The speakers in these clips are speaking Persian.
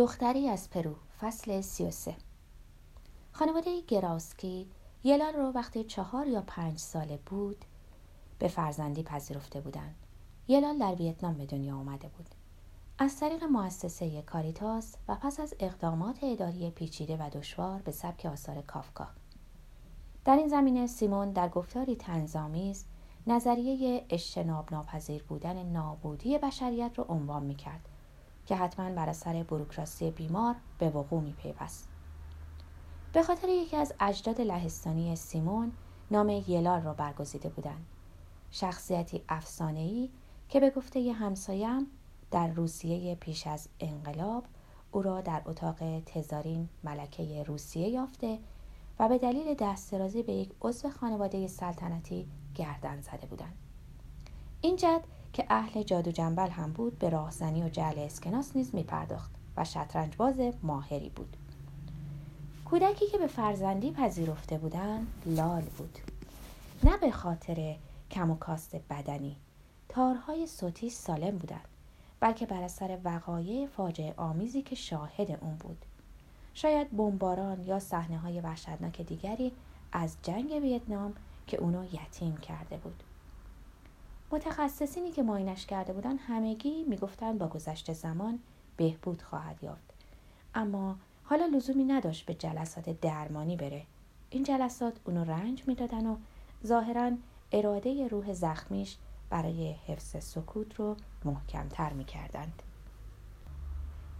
دختری از پرو فصل 33 خانواده گراسکی یلال رو وقتی چهار یا پنج ساله بود به فرزندی پذیرفته بودند. یلال در ویتنام به دنیا آمده بود. از طریق مؤسسه کاریتاس و پس از اقدامات اداری پیچیده و دشوار به سبک آثار کافکا. در این زمینه سیمون در گفتاری تنظامیز نظریه اجتناب ناپذیر بودن نابودی بشریت رو عنوان می کرد که حتما بر اثر بروکراسی بیمار به وقوع می پیوست. به خاطر یکی از اجداد لهستانی سیمون نام یلال را برگزیده بودند. شخصیتی افسانه‌ای که به گفته همسایم در روسیه پیش از انقلاب او را در اتاق تزارین ملکه روسیه یافته و به دلیل دسترازی به یک عضو خانواده سلطنتی گردن زده بودند. این جد که اهل جادو جنبل هم بود به راهزنی و جعل اسکناس نیز می پرداخت و شطرنج باز ماهری بود. کودکی که به فرزندی پذیرفته بودند لال بود. نه به خاطر کم و کاست بدنی تارهای صوتی سالم بودند بلکه بر اثر وقایع فاجعه آمیزی که شاهد اون بود شاید بمباران یا صحنه های وحشتناک دیگری از جنگ ویتنام که اونو یتیم کرده بود متخصصینی که ماینش کرده بودن همگی می‌گفتند با گذشت زمان بهبود خواهد یافت. اما حالا لزومی نداشت به جلسات درمانی بره. این جلسات اونو رنج می‌دادن و ظاهرا اراده روح زخمیش برای حفظ سکوت رو محکمتر می‌کردند.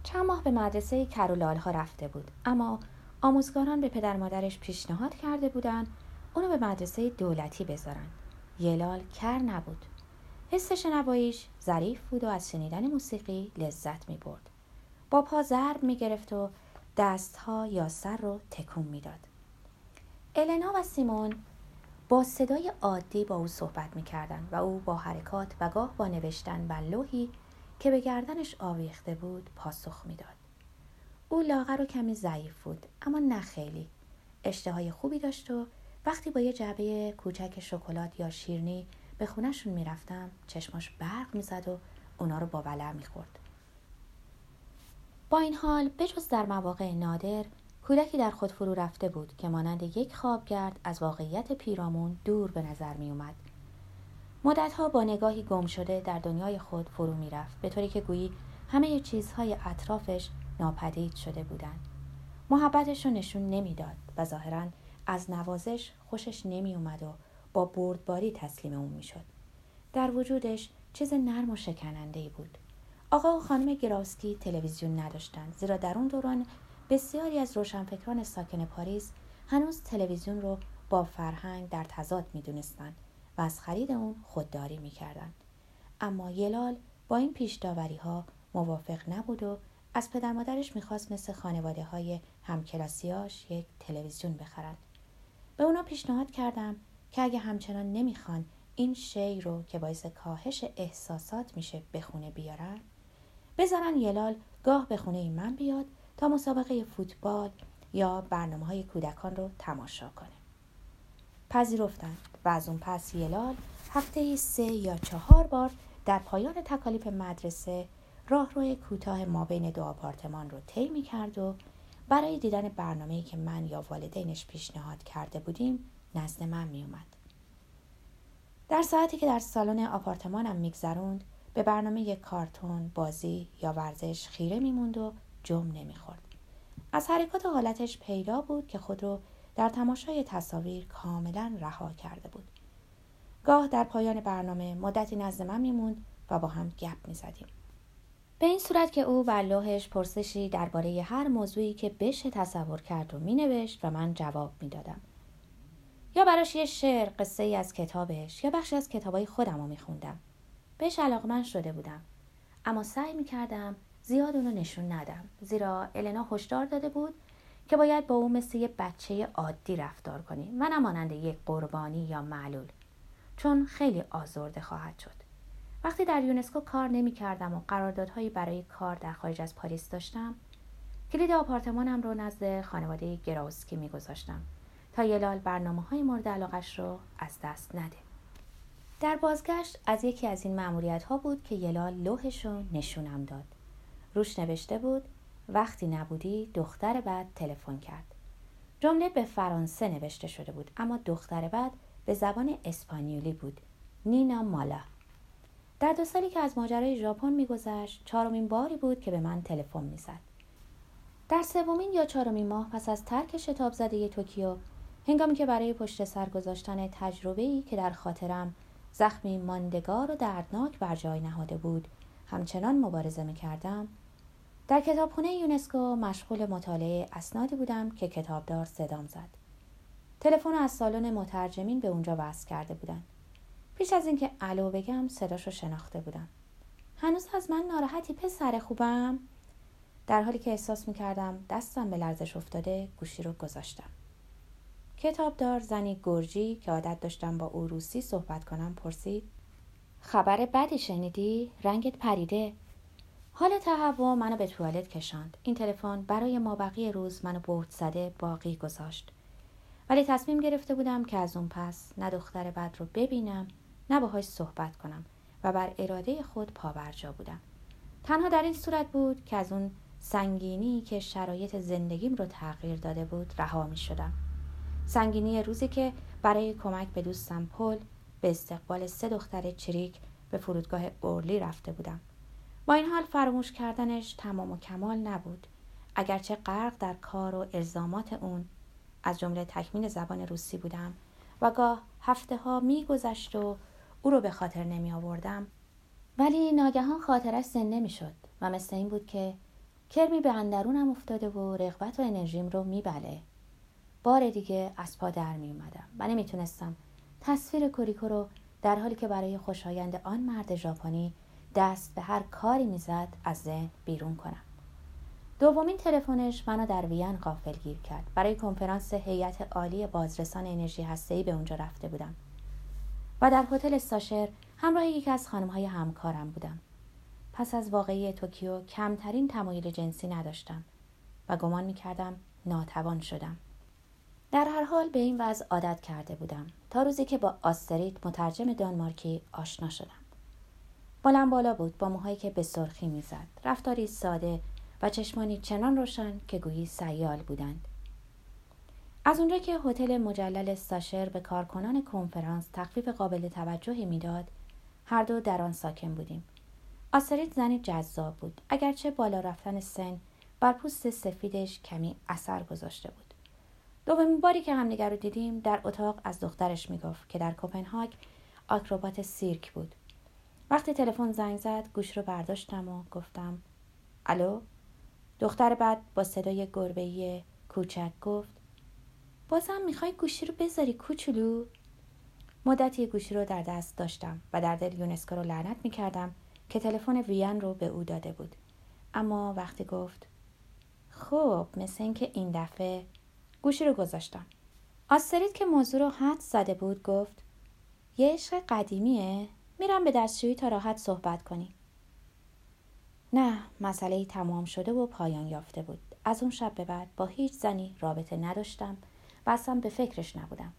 چند ماه به مدرسه کرولال ها رفته بود. اما آموزگاران به پدر مادرش پیشنهاد کرده بودند اونو به مدرسه دولتی بذارن. یلال کر نبود. حس شنواییش ظریف بود و از شنیدن موسیقی لذت می برد. با پا ضرب می گرفت و دستها یا سر رو تکون می‌داد. النا و سیمون با صدای عادی با او صحبت می کردن و او با حرکات و گاه با نوشتن بر لوحی که به گردنش آویخته بود پاسخ می‌داد. او لاغر و کمی ضعیف بود اما نه خیلی. اشتهای خوبی داشت و وقتی با یه جعبه کوچک شکلات یا شیرنی به خونهشون می‌رفتم چشماش برق می‌زد و اونا رو با ولع می‌خورد. با این حال بجز در مواقع نادر کودکی در خود فرو رفته بود که مانند یک خوابگرد از واقعیت پیرامون دور به نظر می اومد. مدتها با نگاهی گم شده در دنیای خود فرو می رفت به طوری که گویی همه چیزهای اطرافش ناپدید شده بودند. محبتش رو نشون نمی‌داد و ظاهرا از نوازش خوشش نمی اومد و با بردباری تسلیم اون می شد. در وجودش چیز نرم و شکننده ای بود. آقا و خانم گراسکی تلویزیون نداشتند زیرا در اون دوران بسیاری از روشنفکران ساکن پاریس هنوز تلویزیون رو با فرهنگ در تضاد می‌دونستند و از خرید اون خودداری می‌کردند اما یلال با این پیش ها موافق نبود و از پدر مادرش می‌خواست مثل خانواده های همکلاسیاش یک تلویزیون بخرند به اونا پیشنهاد کردم که اگه همچنان نمی‌خوان این شی رو که باعث کاهش احساسات میشه به خونه بیارن بذارن یلال گاه به خونه من بیاد تا مسابقه فوتبال یا برنامه های کودکان رو تماشا کنه. پذیرفتند و از اون پس یلال هفته سه یا چهار بار در پایان تکالیف مدرسه راهروی کوتاه ما بین دو آپارتمان رو طی کرد و برای دیدن برنامه‌ای که من یا والدینش پیشنهاد کرده بودیم نزد من می اومد. در ساعتی که در سالن آپارتمانم میگذروند به برنامه کارتون، بازی یا ورزش خیره میموند و جم نمی‌خورد. از حرکات حالتش پیدا بود که خود رو در تماشای تصاویر کاملا رها کرده بود. گاه در پایان برنامه مدتی نزد من میموند و با هم گپ می‌زدیم. به این صورت که او بر لوحش پرسشی درباره هر موضوعی که بشه تصور کرد و مینوشت و من جواب می‌دادم. یا براش یه شعر قصه ای از کتابش یا بخشی از کتابای خودم رو میخوندم. بهش علاقمند شده بودم. اما سعی می‌کردم زیاد اونو نشون ندم زیرا النا هشدار داده بود که باید با او مثل یه بچه عادی رفتار کنی و نمانند یک قربانی یا معلول چون خیلی آزرده خواهد شد وقتی در یونسکو کار نمی کردم و قراردادهایی برای کار در خارج از پاریس داشتم کلید آپارتمانم رو نزد خانواده گراوسکی می گذاشتم تا یلال برنامه های مورد علاقش رو از دست نده. در بازگشت از یکی از این معمولیت ها بود که یلال لوحش رو نشونم داد. روش نوشته بود وقتی نبودی دختر بعد تلفن کرد. جمله به فرانسه نوشته شده بود اما دختر بعد به زبان اسپانیولی بود نینا مالا. در دو سالی که از ماجرای ژاپن میگذشت چهارمین باری بود که به من تلفن می‌زد. در سومین یا چهارمین ماه پس از ترک شتاب زده توکیو هنگامی که برای پشت سر گذاشتن تجربه ای که در خاطرم زخمی ماندگار و دردناک بر جای نهاده بود همچنان مبارزه می کردم در کتابخانه یونسکو مشغول مطالعه اسنادی بودم که کتابدار صدام زد. تلفن از سالن مترجمین به اونجا وصل کرده بودن. پیش از اینکه الو بگم صداش رو شناخته بودم. هنوز از من ناراحتی پسر خوبم؟ در حالی که احساس می کردم دستم به لرزش افتاده گوشی رو گذاشتم. کتابدار زنی گرجی که عادت داشتم با او روسی صحبت کنم پرسید خبر بدی شنیدی؟ رنگت پریده؟ حال تهوع منو به توالت کشاند. این تلفن برای ما بقیه روز منو بهت زده باقی گذاشت. ولی تصمیم گرفته بودم که از اون پس نه دختر بد رو ببینم نه باهاش صحبت کنم و بر اراده خود پاورجا بودم. تنها در این صورت بود که از اون سنگینی که شرایط زندگیم رو تغییر داده بود رها می شدم سنگینی روزی که برای کمک به دوستم پل به استقبال سه دختر چریک به فرودگاه اورلی رفته بودم. با این حال فراموش کردنش تمام و کمال نبود. اگرچه غرق در کار و الزامات اون از جمله تکمیل زبان روسی بودم و گاه هفته ها می گذشت و او رو به خاطر نمی آوردم ولی ناگهان خاطرش زنده می شد و مثل این بود که کرمی به اندرونم افتاده و رغبت و انرژیم رو میبله. بار دیگه از پا در می اومدم و نمی‌تونستم تصویر کوریکو رو در حالی که برای خوشایند آن مرد ژاپنی دست به هر کاری می‌زد از ذهن بیرون کنم. دومین تلفنش منو در وین غافل گیر کرد. برای کنفرانس هیئت عالی بازرسان انرژی هسته‌ای به اونجا رفته بودم. و در هتل استاشر همراه یکی از خانمهای همکارم بودم. پس از واقعی توکیو کمترین تمایل جنسی نداشتم و گمان می‌کردم ناتوان شدم. در هر حال به این وضع عادت کرده بودم تا روزی که با آستریت مترجم دانمارکی آشنا شدم. بالم بالا بود با موهایی که به سرخی می‌زد. رفتاری ساده و چشمانی چنان روشن که گویی سیال بودند. از اونجا که هتل مجلل استاشر به کارکنان کنفرانس تخفیف قابل توجهی می‌داد هر دو در آن ساکن بودیم. آستریت زنی جذاب بود. اگرچه بالا رفتن سن بر پوست سفیدش کمی اثر گذاشته بود. دومین باری که همدیگر رو دیدیم در اتاق از دخترش می‌گفت که در کپنهاگ آکروبات سیرک بود. وقتی تلفن زنگ زد گوش رو برداشتم و گفتم الو؟ دختر بعد با صدای گربه‌ای کوچک گفت بازم می‌خوای گوشی رو بذاری کوچولو؟ مدتی گوشی رو در دست داشتم و در دل یونسکو رو لعنت می‌کردم که تلفن وین رو به او داده بود. اما وقتی گفت خب مثل اینکه این دفعه گوشی رو گذاشتم. آسترید که موضوع رو حد زده بود گفت یه عشق قدیمیه میرم به دستشویی تا راحت صحبت کنی نه مسئله تمام شده و پایان یافته بود. از اون شب به بعد با هیچ زنی رابطه نداشتم و اصلا به فکرش نبودم.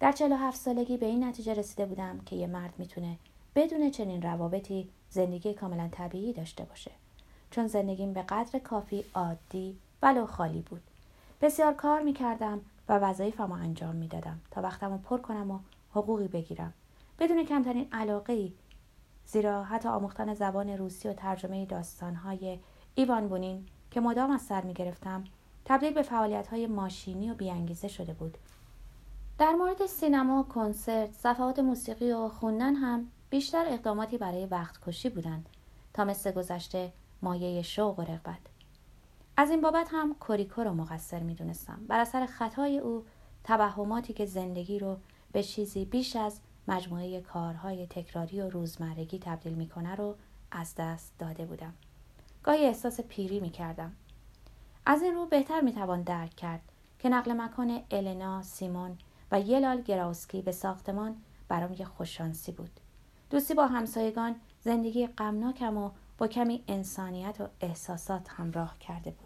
در 47 سالگی به این نتیجه رسیده بودم که یه مرد می‌تونه بدون چنین روابطی زندگی کاملا طبیعی داشته باشه. چون زندگیم به قدر کافی عادی ولو خالی بود. بسیار کار می کردم و وظایفم رو انجام می دادم تا وقتم رو پر کنم و حقوقی بگیرم. بدون کمترین علاقه ای زیرا حتی آموختن زبان روسی و ترجمه داستانهای ایوان بونین که مدام از سر می گرفتم تبدیل به فعالیت های ماشینی و بیانگیزه شده بود. در مورد سینما، کنسرت، صفحات موسیقی و خوندن هم بیشتر اقداماتی برای وقت کشی بودند تا مثل گذشته مایه شوق و رغبت. از این بابت هم کوریکو رو مقصر می‌دونستم. بر اثر خطای او توهماتی که زندگی رو به چیزی بیش از مجموعه کارهای تکراری و روزمرگی تبدیل می‌کنه رو از دست داده بودم. گاهی احساس پیری می‌کردم. از این رو بهتر می‌توان درک کرد که نقل مکان النا سیمون و یلال گراوسکی به ساختمان برام یه خوششانسی بود. دوستی با همسایگان زندگی غمناکم و با کمی انسانیت و احساسات همراه کرده بود.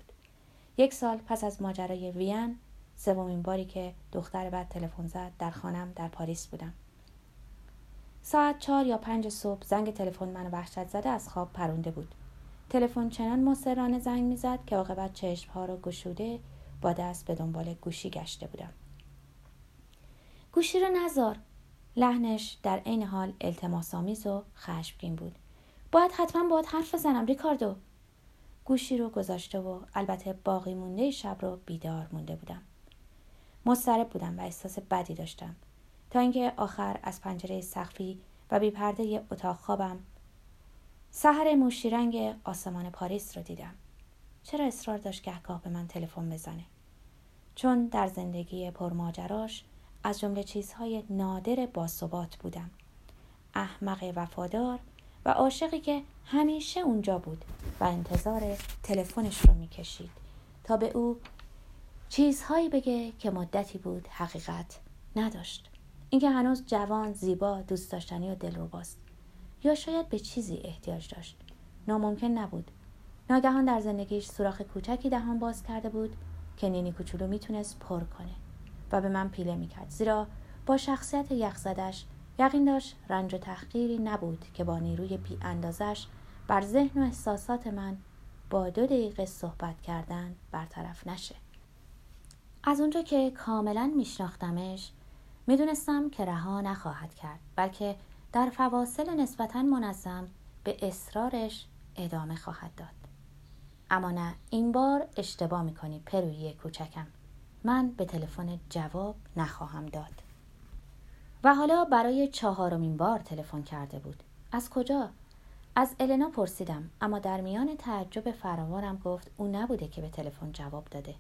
یک سال پس از ماجرای وین سومین باری که دختر بعد تلفن زد در خانم در پاریس بودم. ساعت چهار یا پنج صبح زنگ تلفن منو وحشت زده از خواب پرونده بود. تلفن چنان مصرانه زنگ می‌زد که عاقبت چشمها را گشوده با دست به دنبال گوشی گشته بودم. گوشی رو نزار لحنش در عین حال التماسآمیز و خشمگین بود. باید حتما باید حرف بزنم ریکاردو. گوشی رو گذاشته و البته باقی مونده شب رو بیدار مونده بودم. مضطرب بودم و احساس بدی داشتم. تا اینکه آخر از پنجره سقفی و بی پرده اتاق خوابم سحر موشیرنگ آسمان پاریس رو دیدم. چرا اصرار داشت گهگاه به من تلفن بزنه؟ چون در زندگی پرماجراش از جمله چیزهای نادر باثبات بودم. احمق وفادار و عاشقی که همیشه اونجا بود و انتظار تلفنش رو می‌کشید تا به او چیزهایی بگه که مدتی بود حقیقت نداشت. اینکه هنوز جوان زیبا دوست داشتنی و دلرباست. یا شاید به چیزی احتیاج داشت. ناممکن نبود. ناگهان در زندگیش سوراخ کوچکی دهان باز کرده بود که نینی کوچولو می‌تونست پر کنه و به من پیله می‌کرد. زیرا با شخصیت یخزدش یقین داشت رنج و تحقیری نبود که با نیروی بی اندازش بر ذهن و احساسات من با دو دقیقه صحبت کردن برطرف نشه. از اونجا که کاملا میشناختمش می‌دونستم که رها نخواهد کرد بلکه در فواصل نسبتا منظم به اصرارش ادامه خواهد داد. اما نه این بار اشتباه می‌کنی پرویی کوچکم. من به تلفن جواب نخواهم داد. و حالا برای چهارمین بار تلفن کرده بود. از کجا؟ از النا پرسیدم اما در میان تعجب فراوانم گفت او نبوده که به تلفن جواب داده.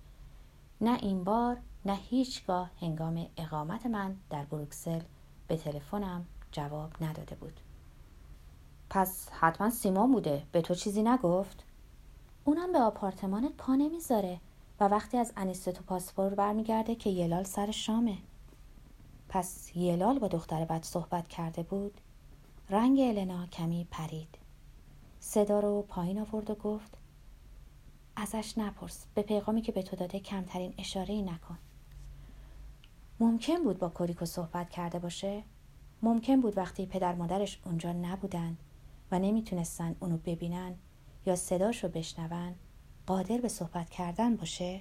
نه این بار نه هیچگاه هنگام اقامت من در بروکسل به تلفنم جواب نداده بود. پس حتما سیمان بوده به تو چیزی نگفت؟ اونم به آپارتمانت پا نمی‌ذاره و وقتی از انیستو پاسپور برمیگرده که یلال سر شامه. پس یلال با دختر بد صحبت کرده بود. رنگ النا کمی پرید. صدا رو پایین آورد و گفت ازش نپرس به پیغامی که به تو داده کمترین اشاره ای نکن. ممکن بود با کوریکو صحبت کرده باشه؟ ممکن بود وقتی پدر مادرش اونجا نبودن و نمی‌تونستن اونو ببینن یا صداش رو بشنون قادر به صحبت کردن باشه؟